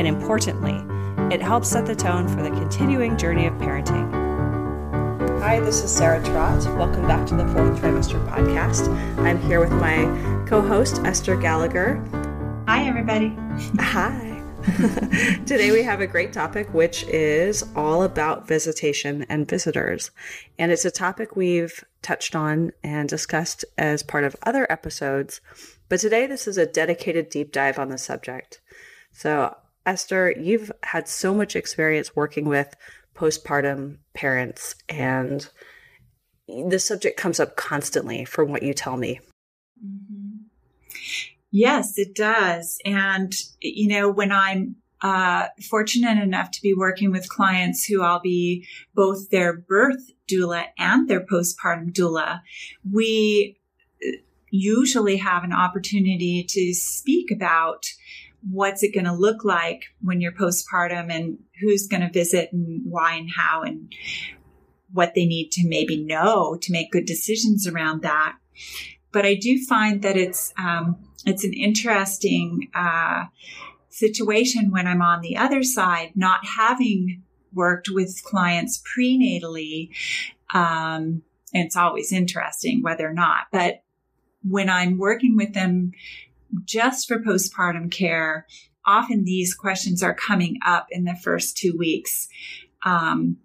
And importantly, it helps set the tone for the continuing journey of parenting. Hi, this is Sarah Trott. Welcome back to the Fourth Trimester Podcast. I'm here with my co host, Esther Gallagher. Hi, everybody. Hi. Today we have a great topic, which is all about visitation and visitors. And it's a topic we've touched on and discussed as part of other episodes. But today this is a dedicated deep dive on the subject. So, Esther, you've had so much experience working with postpartum parents, and the subject comes up constantly from what you tell me. Mm-hmm. Yes, it does. And, you know, when I'm uh, fortunate enough to be working with clients who I'll be both their birth doula and their postpartum doula, we usually have an opportunity to speak about what's it going to look like when you're postpartum and who's going to visit and why and how and what they need to maybe know to make good decisions around that. But I do find that it's, um, it's an interesting uh, situation when I'm on the other side, not having worked with clients prenatally. Um, it's always interesting whether or not, but when I'm working with them just for postpartum care, often these questions are coming up in the first two weeks. Um,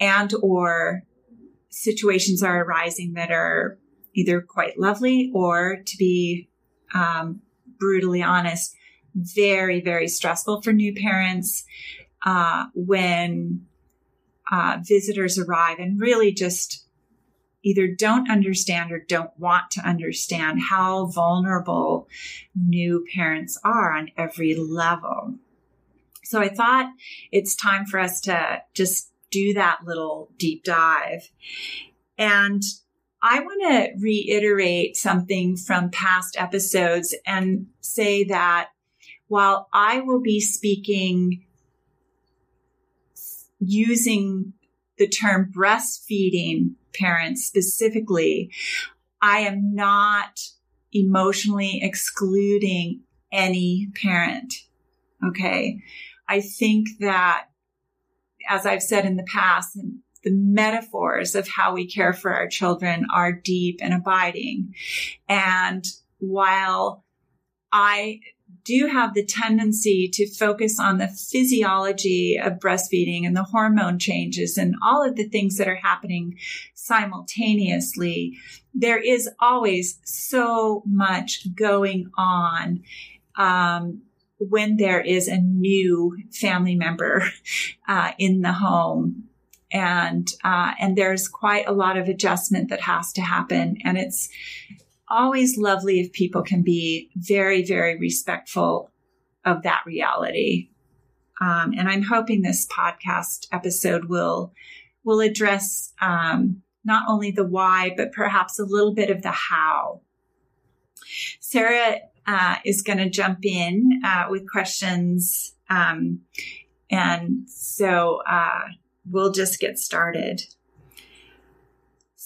and or situations are arising that are either quite lovely or to be um, brutally honest, very, very stressful for new parents uh, when uh, visitors arrive and really just either don't understand or don't want to understand how vulnerable new parents are on every level. So I thought it's time for us to just do that little deep dive. And I want to reiterate something from past episodes and say that while I will be speaking using the term breastfeeding parents specifically, I am not emotionally excluding any parent. Okay. I think that, as I've said in the past, the metaphors of how we care for our children are deep and abiding. And while I do have the tendency to focus on the physiology of breastfeeding and the hormone changes and all of the things that are happening simultaneously, there is always so much going on. Um, when there is a new family member uh, in the home and uh, and there's quite a lot of adjustment that has to happen and it's always lovely if people can be very very respectful of that reality um, and i'm hoping this podcast episode will will address um, not only the why but perhaps a little bit of the how sarah uh, is going to jump in uh, with questions um, and so uh, we'll just get started.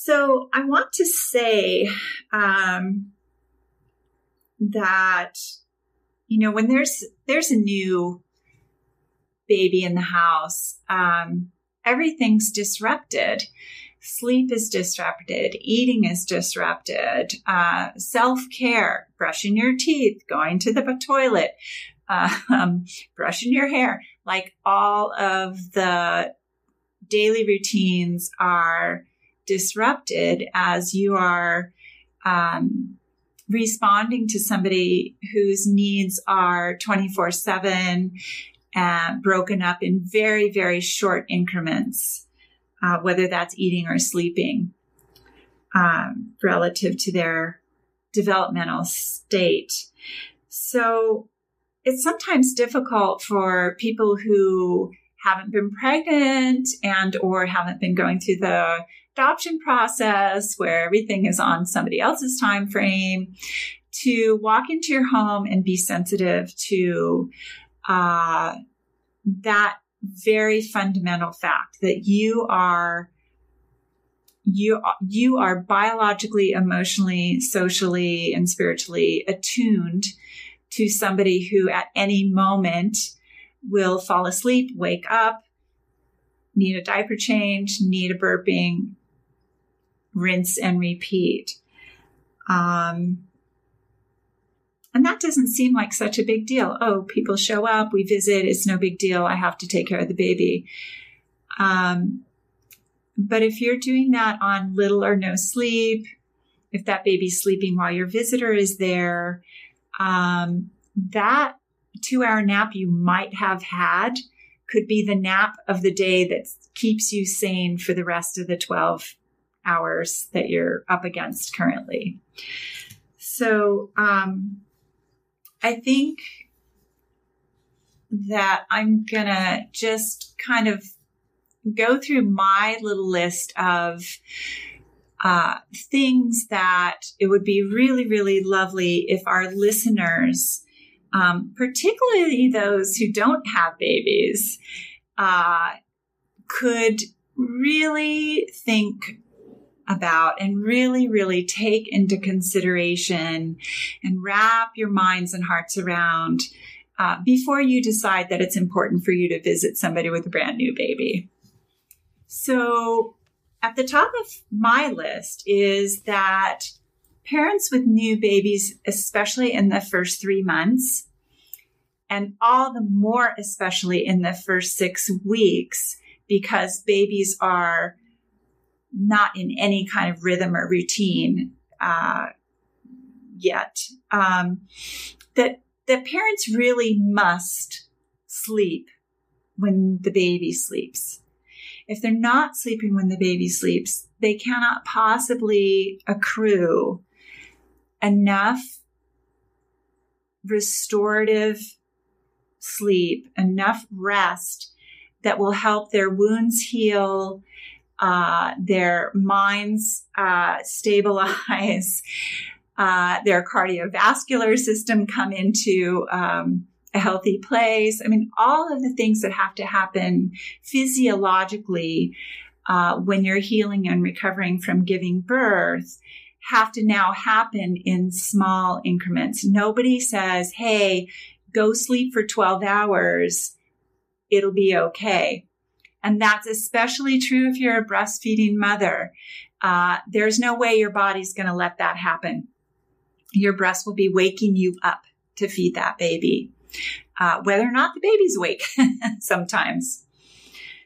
So I want to say um, that you know when there's there's a new baby in the house, um, everything's disrupted. Sleep is disrupted, eating is disrupted, uh, self care, brushing your teeth, going to the toilet, uh, um, brushing your hair, like all of the daily routines are disrupted as you are um, responding to somebody whose needs are 24 7 and broken up in very, very short increments, uh, whether that's eating or sleeping, um, relative to their developmental state. So it's sometimes difficult for people who haven't been pregnant and or haven't been going through the adoption process where everything is on somebody else's time frame to walk into your home and be sensitive to uh, that very fundamental fact that you are you you are biologically emotionally socially and spiritually attuned to somebody who at any moment will fall asleep wake up need a diaper change need a burping rinse and repeat um, and that doesn't seem like such a big deal. Oh, people show up, we visit, it's no big deal. I have to take care of the baby. Um, but if you're doing that on little or no sleep, if that baby's sleeping while your visitor is there, um, that two hour nap you might have had could be the nap of the day that keeps you sane for the rest of the 12 hours that you're up against currently. So, um, I think that I'm going to just kind of go through my little list of uh, things that it would be really, really lovely if our listeners, um, particularly those who don't have babies, uh, could really think about and really, really take into consideration and wrap your minds and hearts around uh, before you decide that it's important for you to visit somebody with a brand new baby. So, at the top of my list is that parents with new babies, especially in the first three months, and all the more especially in the first six weeks, because babies are not in any kind of rhythm or routine uh, yet. Um, that that parents really must sleep when the baby sleeps. If they're not sleeping when the baby sleeps, they cannot possibly accrue enough restorative sleep, enough rest that will help their wounds heal uh, their minds uh, stabilize, uh, their cardiovascular system come into um, a healthy place. I mean, all of the things that have to happen physiologically uh, when you're healing and recovering from giving birth have to now happen in small increments. Nobody says, hey, go sleep for 12 hours. It'll be okay. And that's especially true if you're a breastfeeding mother. Uh, there's no way your body's going to let that happen. Your breast will be waking you up to feed that baby, uh, whether or not the baby's awake sometimes.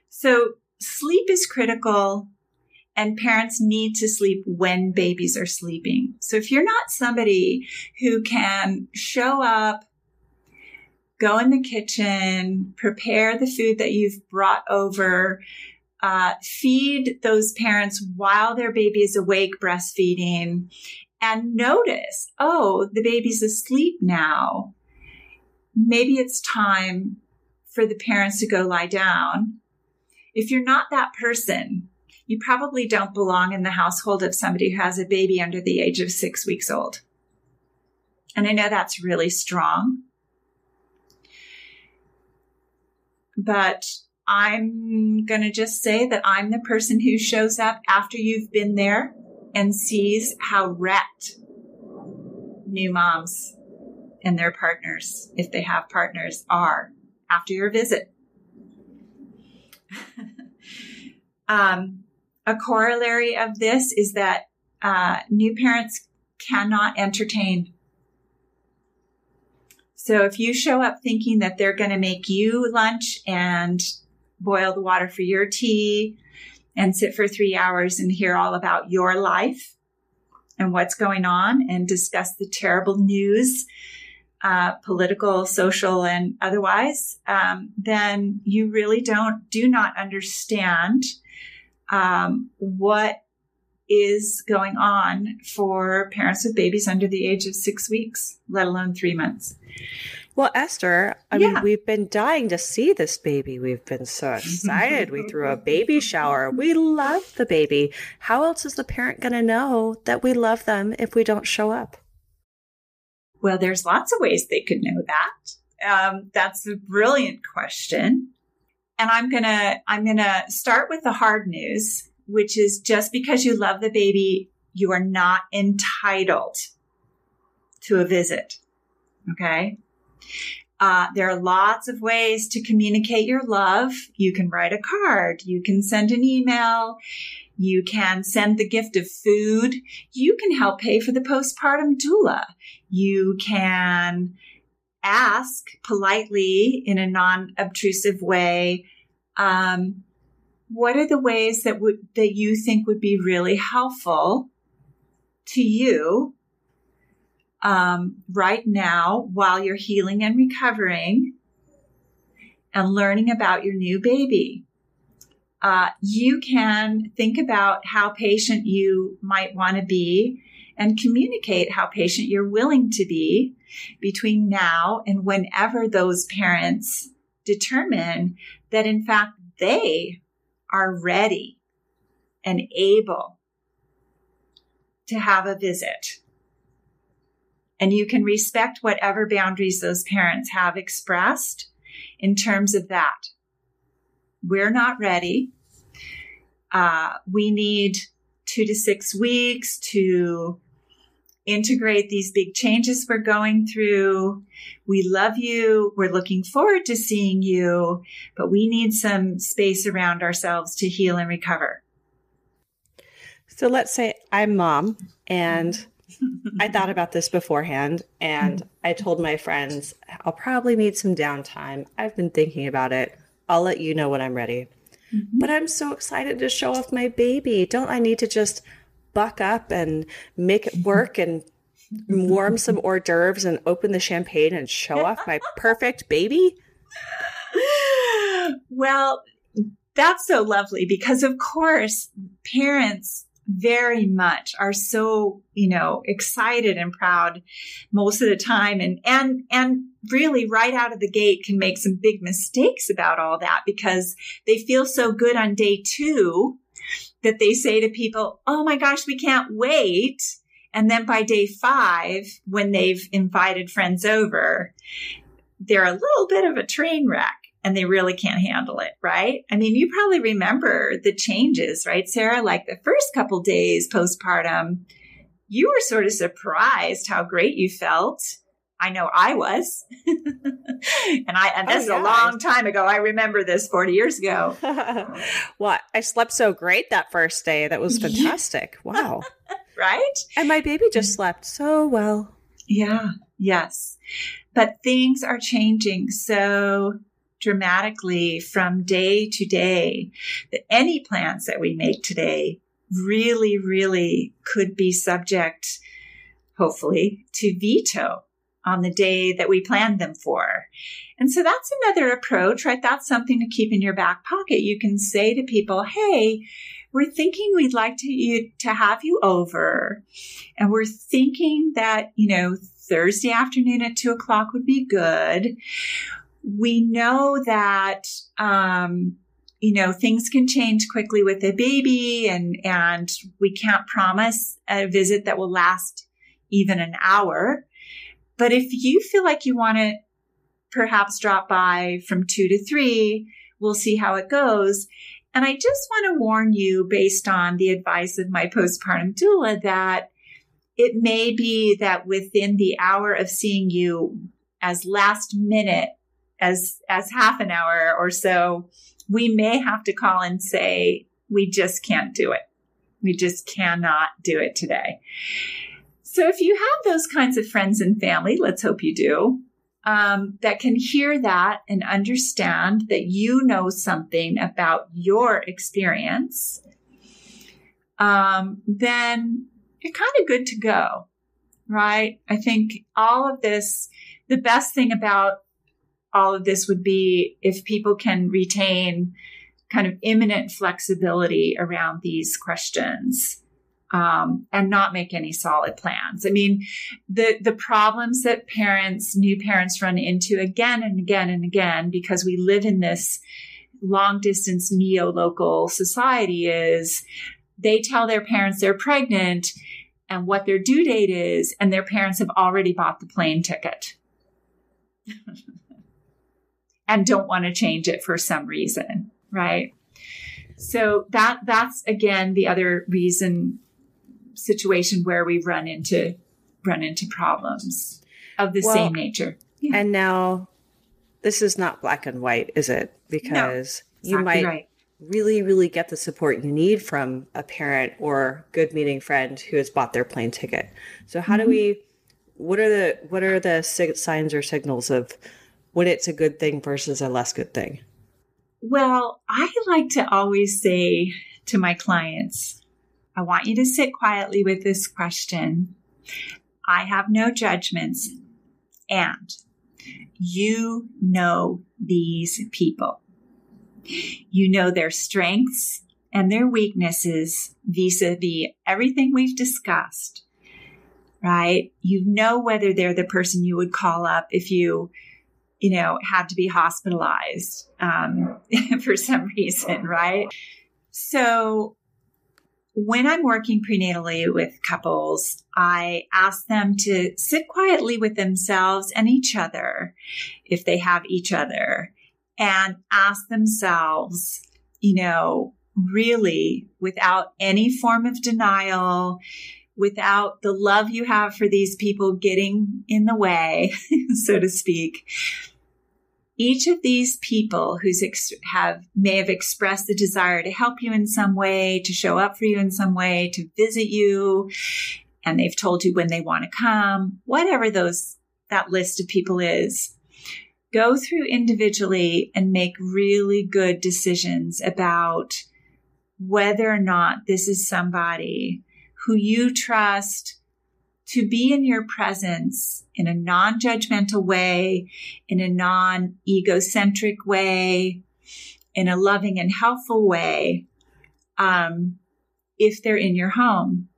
So sleep is critical and parents need to sleep when babies are sleeping. So if you're not somebody who can show up go in the kitchen, prepare the food that you've brought over, uh, feed those parents while their baby is awake breastfeeding, and notice, oh, the baby's asleep now. Maybe it's time for the parents to go lie down. If you're not that person, you probably don't belong in the household of somebody who has a baby under the age of six weeks old. And I know that's really strong. But I'm going to just say that I'm the person who shows up after you've been there and sees how wrecked new moms and their partners, if they have partners, are after your visit. um, a corollary of this is that uh, new parents cannot entertain so if you show up thinking that they're going to make you lunch and boil the water for your tea and sit for three hours and hear all about your life and what's going on and discuss the terrible news, uh, political, social, and otherwise, um, then you really don't, do not understand um, what is going on for parents with babies under the age of six weeks, let alone three months. Well, Esther, I yeah. mean, we've been dying to see this baby. We've been so excited. we threw a baby shower. We love the baby. How else is the parent going to know that we love them if we don't show up? Well, there's lots of ways they could know that. Um, that's a brilliant question. And I'm going to, I'm going to start with the hard news, which is just because you love the baby, you are not entitled to a visit. Okay. Uh, there are lots of ways to communicate your love. You can write a card. You can send an email. You can send the gift of food. You can help pay for the postpartum doula. You can ask politely in a non-obtrusive way, um, what are the ways that would, that you think would be really helpful to you um, right now while you're healing and recovering and learning about your new baby. Uh, you can think about how patient you might want to be and communicate how patient you're willing to be between now and whenever those parents determine that in fact they are ready and able to have a visit. And you can respect whatever boundaries those parents have expressed in terms of that. We're not ready. Uh, we need two to six weeks to integrate these big changes we're going through. We love you. We're looking forward to seeing you, but we need some space around ourselves to heal and recover. So let's say I'm mom and I thought about this beforehand and I told my friends, I'll probably need some downtime. I've been thinking about it. I'll let you know when I'm ready. Mm-hmm. But I'm so excited to show off my baby. Don't I need to just buck up and make it work and warm some hors d'oeuvres and open the champagne and show off my perfect baby? Well, that's so lovely because, of course, parents very much are so, you know, excited and proud most of the time and, and, and really right out of the gate can make some big mistakes about all that because they feel so good on day two that they say to people, Oh my gosh, we can't wait. And then by day five, when they've invited friends over, they're a little bit of a train wreck and they really can't handle it, right? I mean, you probably remember the changes, right, Sarah? Like the first couple days postpartum, you were sort of surprised how great you felt. I know I was. and I and this oh, is a oh, long time ago. I remember this 40 years ago. well, I slept so great that first day. That was fantastic. wow. right? And my baby just mm. slept so well. Yeah. Yes. But things are changing so dramatically from day to day that any plans that we make today really, really could be subject, hopefully, to veto on the day that we planned them for. And so that's another approach, right? That's something to keep in your back pocket. You can say to people, Hey, we're thinking we'd like to, you, to have you over. And we're thinking that, you know, Thursday afternoon at two o'clock would be good we know that, um, you know, things can change quickly with a baby and, and we can't promise a visit that will last even an hour. But if you feel like you want to perhaps drop by from two to three, we'll see how it goes. And I just want to warn you based on the advice of my postpartum doula that it may be that within the hour of seeing you as last minute as as half an hour or so, we may have to call and say we just can't do it. We just cannot do it today. So if you have those kinds of friends and family, let's hope you do, um, that can hear that and understand that you know something about your experience, um, then you're kind of good to go, right? I think all of this, the best thing about all of this would be if people can retain kind of imminent flexibility around these questions. Um, and not make any solid plans. I mean, the the problems that parents, new parents, run into again and again and again because we live in this long distance neo local society is they tell their parents they're pregnant and what their due date is, and their parents have already bought the plane ticket. and don't want to change it for some reason, right? So that that's again the other reason situation where we run into run into problems of the well, same nature. Yeah. And now this is not black and white, is it? Because no, you might right. really, really get the support you need from a parent or good meeting friend who has bought their plane ticket. So how mm-hmm. do we what are the what are the signs or signals of when it's a good thing versus a less good thing? Well, I like to always say to my clients, I want you to sit quietly with this question. I have no judgments. And you know these people. You know their strengths and their weaknesses vis a vis everything we've discussed, right? You know whether they're the person you would call up if you, you know, had to be hospitalized um, for some reason, right? So when I'm working prenatally with couples, I ask them to sit quietly with themselves and each other, if they have each other, and ask themselves, you know, really without any form of denial, without the love you have for these people getting in the way, so to speak, each of these people who's ex- have may have expressed the desire to help you in some way, to show up for you in some way, to visit you, and they've told you when they want to come, whatever those that list of people is, go through individually and make really good decisions about whether or not this is somebody who you trust to be in your presence in a non judgmental way, in a non egocentric way, in a loving and helpful way, um, if they're in your home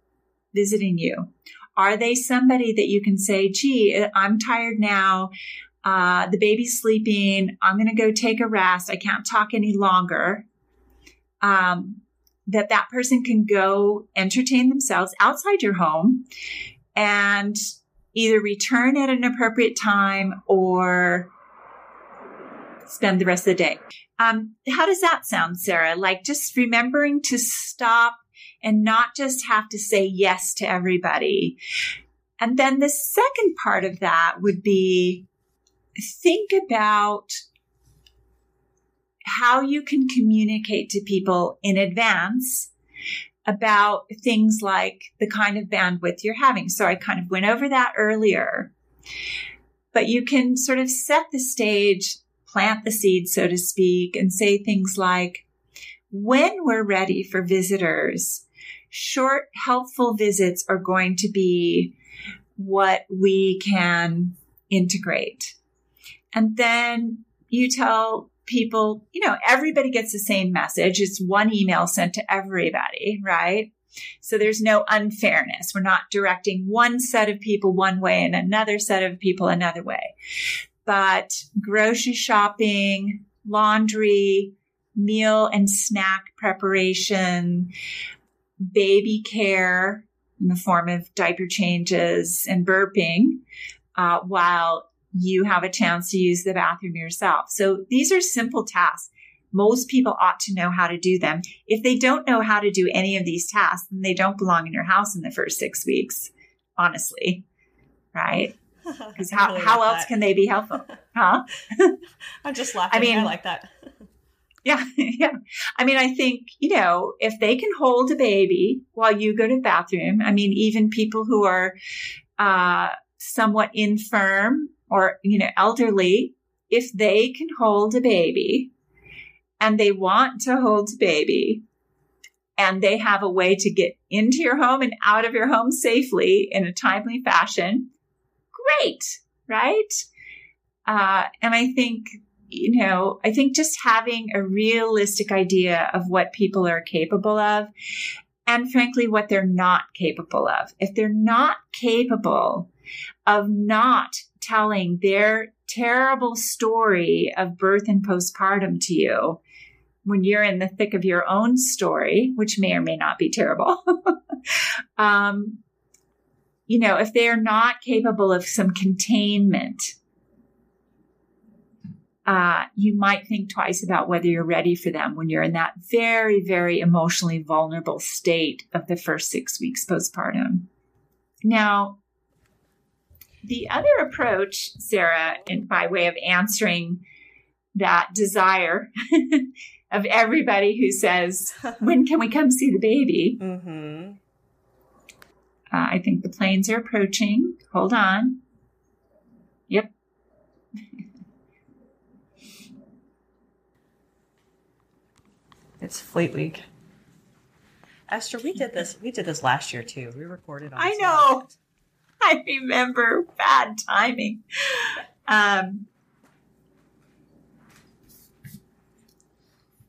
visiting you? Are they somebody that you can say, gee, I'm tired now. Uh, the baby's sleeping. I'm going to go take a rest. I can't talk any longer. Um, that that person can go entertain themselves outside your home and either return at an appropriate time or spend the rest of the day. Um, how does that sound, Sarah? Like just remembering to stop and not just have to say yes to everybody. And then the second part of that would be think about how you can communicate to people in advance about things like the kind of bandwidth you're having. So I kind of went over that earlier, but you can sort of set the stage, plant the seed, so to speak, and say things like, when we're ready for visitors, short, helpful visits are going to be what we can integrate. And then you tell people, you know, everybody gets the same message. It's one email sent to everybody, right? So there's no unfairness. We're not directing one set of people one way and another set of people another way. But grocery shopping, laundry, meal and snack preparation, baby care in the form of diaper changes and burping, uh, while you have a chance to use the bathroom yourself. So these are simple tasks. Most people ought to know how to do them. If they don't know how to do any of these tasks, then they don't belong in your house in the first six weeks, honestly. Right? Because how, really how like else that. can they be helpful? Huh? I'm just laughing. I mean, I like that. yeah, yeah. I mean, I think, you know, if they can hold a baby while you go to the bathroom, I mean, even people who are uh, somewhat infirm or, you know, elderly, if they can hold a baby and they want to hold a baby and they have a way to get into your home and out of your home safely in a timely fashion, great, right? Uh, and I think, you know, I think just having a realistic idea of what people are capable of and frankly, what they're not capable of. If they're not capable of not telling their terrible story of birth and postpartum to you when you're in the thick of your own story, which may or may not be terrible, um, you know, if they are not capable of some containment, uh, you might think twice about whether you're ready for them when you're in that very, very emotionally vulnerable state of the first six weeks postpartum. Now, the other approach, Sarah, in, by way of answering that desire of everybody who says, When can we come see the baby? Mm-hmm. Uh, I think the planes are approaching. Hold on. Yep. it's Fleet Week. Esther, we did this. We did this last year too. We recorded on. I know. I remember bad timing. Um,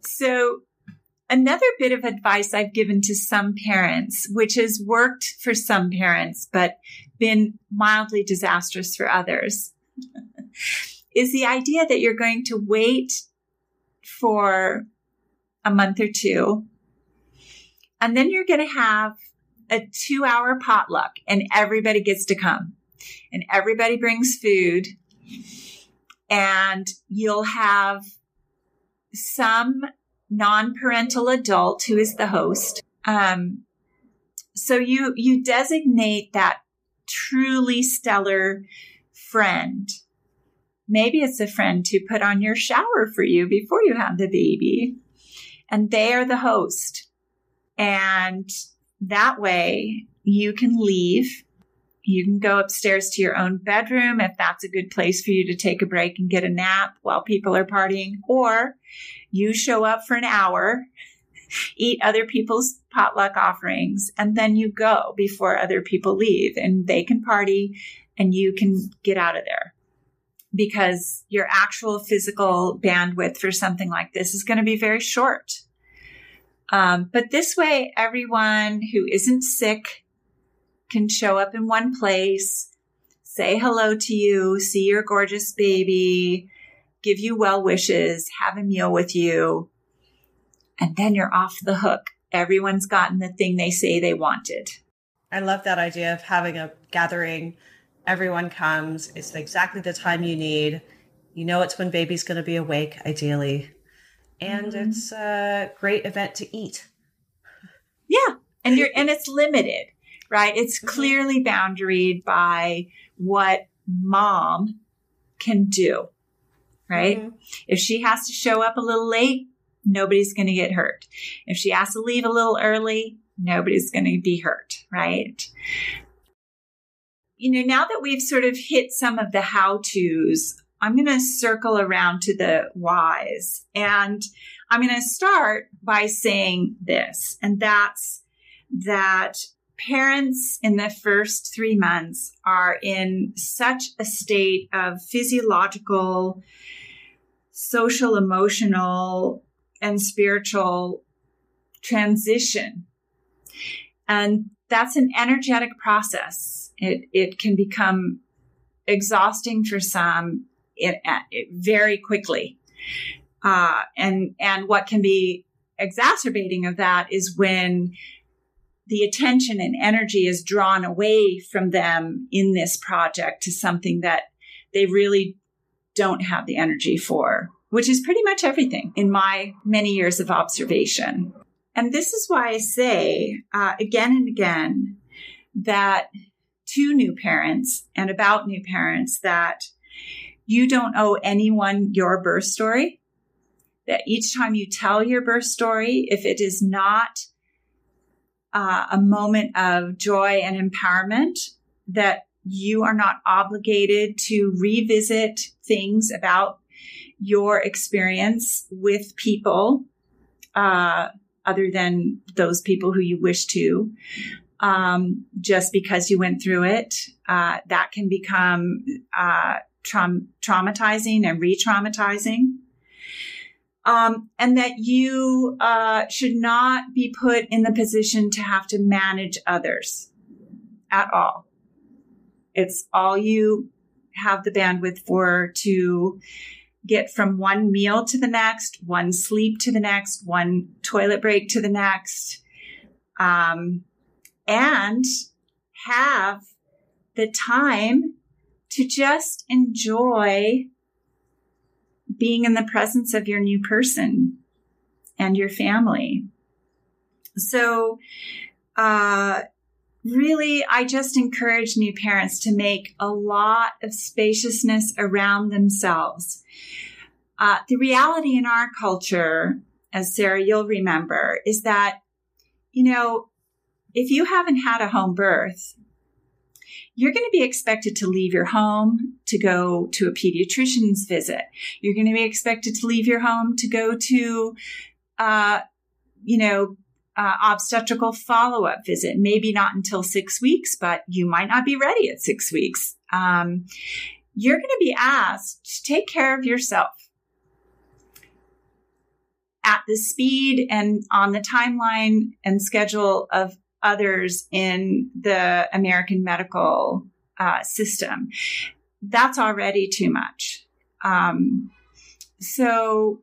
so another bit of advice I've given to some parents, which has worked for some parents, but been mildly disastrous for others, is the idea that you're going to wait for a month or two, and then you're going to have a two hour potluck and everybody gets to come and everybody brings food and you'll have some non-parental adult who is the host. Um, so you, you designate that truly stellar friend. Maybe it's a friend to put on your shower for you before you have the baby. And they are the host. And that way you can leave. You can go upstairs to your own bedroom if that's a good place for you to take a break and get a nap while people are partying. Or you show up for an hour, eat other people's potluck offerings, and then you go before other people leave and they can party and you can get out of there. Because your actual physical bandwidth for something like this is going to be very short. Um, but this way, everyone who isn't sick can show up in one place, say hello to you, see your gorgeous baby, give you well wishes, have a meal with you, and then you're off the hook. Everyone's gotten the thing they say they wanted. I love that idea of having a gathering. Everyone comes. It's exactly the time you need. You know, it's when baby's going to be awake, ideally and mm-hmm. it's a great event to eat. Yeah, and you're and it's limited, right? It's mm-hmm. clearly boundaried by what mom can do, right? Mm-hmm. If she has to show up a little late, nobody's going to get hurt. If she has to leave a little early, nobody's going to be hurt, right? You know, now that we've sort of hit some of the how to's I'm going to circle around to the whys. And I'm going to start by saying this, and that's that parents in the first three months are in such a state of physiological, social, emotional, and spiritual transition. And that's an energetic process. It, it can become exhausting for some it, it very quickly. Uh, and, and what can be exacerbating of that is when the attention and energy is drawn away from them in this project to something that they really don't have the energy for, which is pretty much everything in my many years of observation. And this is why I say uh, again and again that to new parents and about new parents that you don't owe anyone your birth story. That each time you tell your birth story, if it is not uh, a moment of joy and empowerment, that you are not obligated to revisit things about your experience with people uh, other than those people who you wish to. Um, just because you went through it, uh, that can become uh, tra- traumatizing and re traumatizing. Um, and that you uh, should not be put in the position to have to manage others at all. It's all you have the bandwidth for to get from one meal to the next, one sleep to the next, one toilet break to the next, um, and have the time to just enjoy being in the presence of your new person and your family. So, uh, really, I just encourage new parents to make a lot of spaciousness around themselves. Uh, the reality in our culture, as Sarah, you'll remember, is that, you know, if you haven't had a home birth, you're going to be expected to leave your home to go to a pediatrician's visit. You're going to be expected to leave your home to go to, uh, you know, uh, obstetrical follow up visit. Maybe not until six weeks, but you might not be ready at six weeks. Um, you're going to be asked to take care of yourself at the speed and on the timeline and schedule of others in the American medical uh, system. That's already too much. Um, so,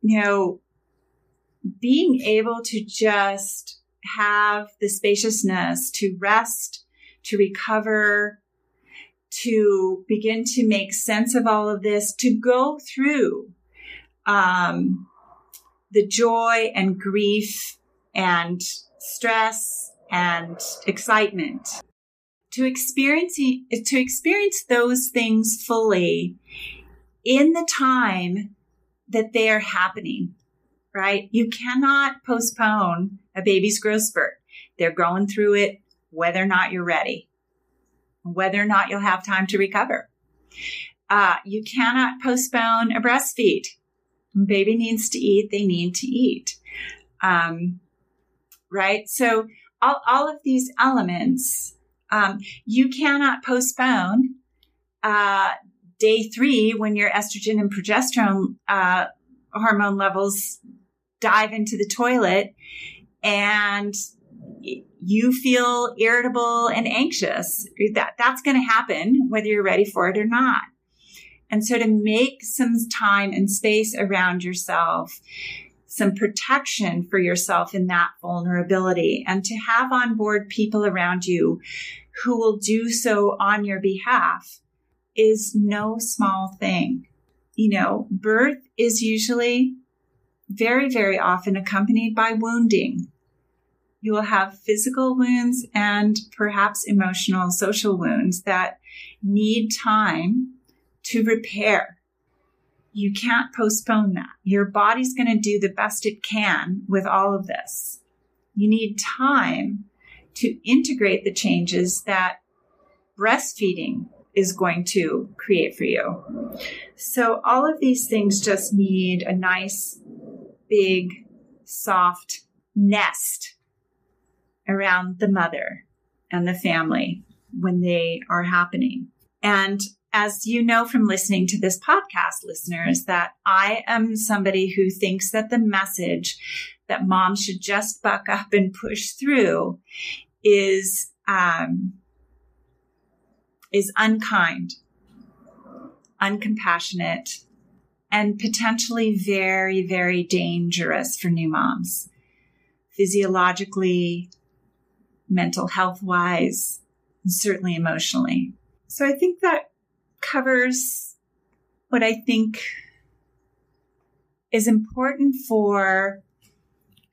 you know, being able to just have the spaciousness to rest, to recover, to begin to make sense of all of this, to go through um, the joy and grief and stress and excitement to experience to experience those things fully in the time that they are happening right? You cannot postpone a baby's growth spurt. They're going through it, whether or not you're ready, whether or not you'll have time to recover. Uh, you cannot postpone a breastfeed. Baby needs to eat, they need to eat. Um, right? So all, all of these elements, um, you cannot postpone uh, day three when your estrogen and progesterone uh, hormone levels dive into the toilet and you feel irritable and anxious. That that's going to happen whether you're ready for it or not. And so to make some time and space around yourself, some protection for yourself in that vulnerability and to have on board people around you who will do so on your behalf is no small thing. You know, birth is usually very, very often accompanied by wounding. You will have physical wounds and perhaps emotional, social wounds that need time to repair. You can't postpone that. Your body's going to do the best it can with all of this. You need time to integrate the changes that breastfeeding is going to create for you. So all of these things just need a nice big, soft nest around the mother and the family when they are happening. And as you know from listening to this podcast, listeners, that I am somebody who thinks that the message that mom should just buck up and push through is um, is unkind, uncompassionate, and potentially very, very dangerous for new moms, physiologically, mental health wise, and certainly emotionally. So I think that covers what I think is important for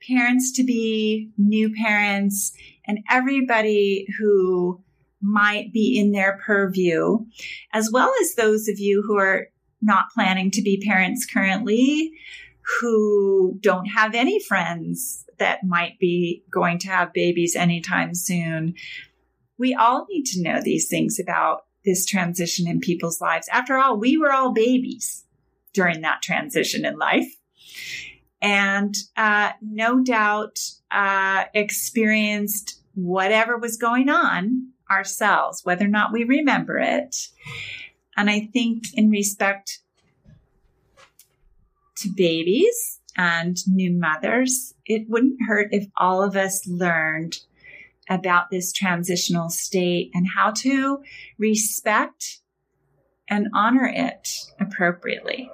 parents to be new parents and everybody who might be in their purview, as well as those of you who are not planning to be parents currently, who don't have any friends that might be going to have babies anytime soon. We all need to know these things about this transition in people's lives. After all, we were all babies during that transition in life. And uh, no doubt uh, experienced whatever was going on ourselves, whether or not we remember it. And I think in respect to babies and new mothers, it wouldn't hurt if all of us learned about this transitional state and how to respect and honor it appropriately.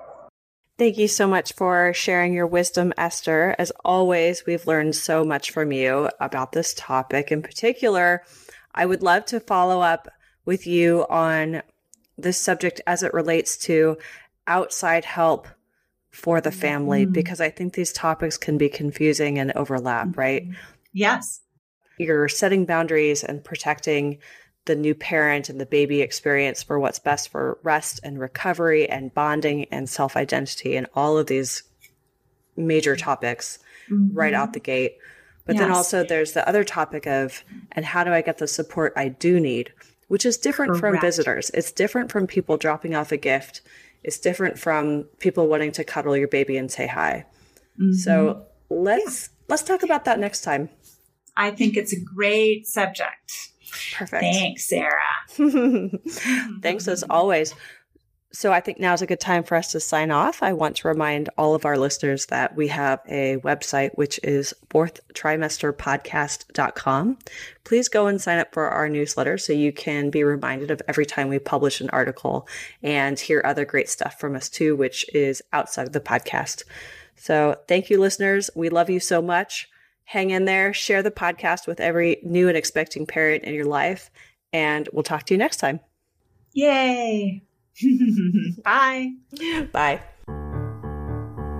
Thank you so much for sharing your wisdom, Esther. As always, we've learned so much from you about this topic. In particular, I would love to follow up with you on this subject as it relates to outside help for the family, mm-hmm. because I think these topics can be confusing and overlap, mm-hmm. right? Yes. You're setting boundaries and protecting the new parent and the baby experience for what's best for rest and recovery and bonding and self identity and all of these major topics mm-hmm. right out the gate. But yes. then also there's the other topic of, and how do I get the support I do need, which is different Correct. from visitors. It's different from people dropping off a gift. It's different from people wanting to cuddle your baby and say hi. Mm-hmm. So let's yeah. let's talk about that next time. I think it's a great subject. Perfect. Thanks, Sarah. Thanks as always. So I think now is a good time for us to sign off. I want to remind all of our listeners that we have a website, which is fourthtrimesterpodcast.com. Please go and sign up for our newsletter so you can be reminded of every time we publish an article and hear other great stuff from us too, which is outside of the podcast. So thank you, listeners. We love you so much hang in there, share the podcast with every new and expecting parent in your life, and we'll talk to you next time. Yay! Bye. Bye.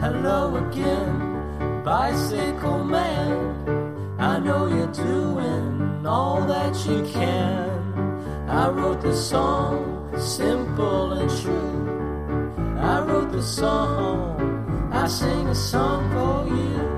Hello again, bicycle man. I know you're doing all that you can. I wrote this song, simple and true. I wrote this song, I sing a song for you.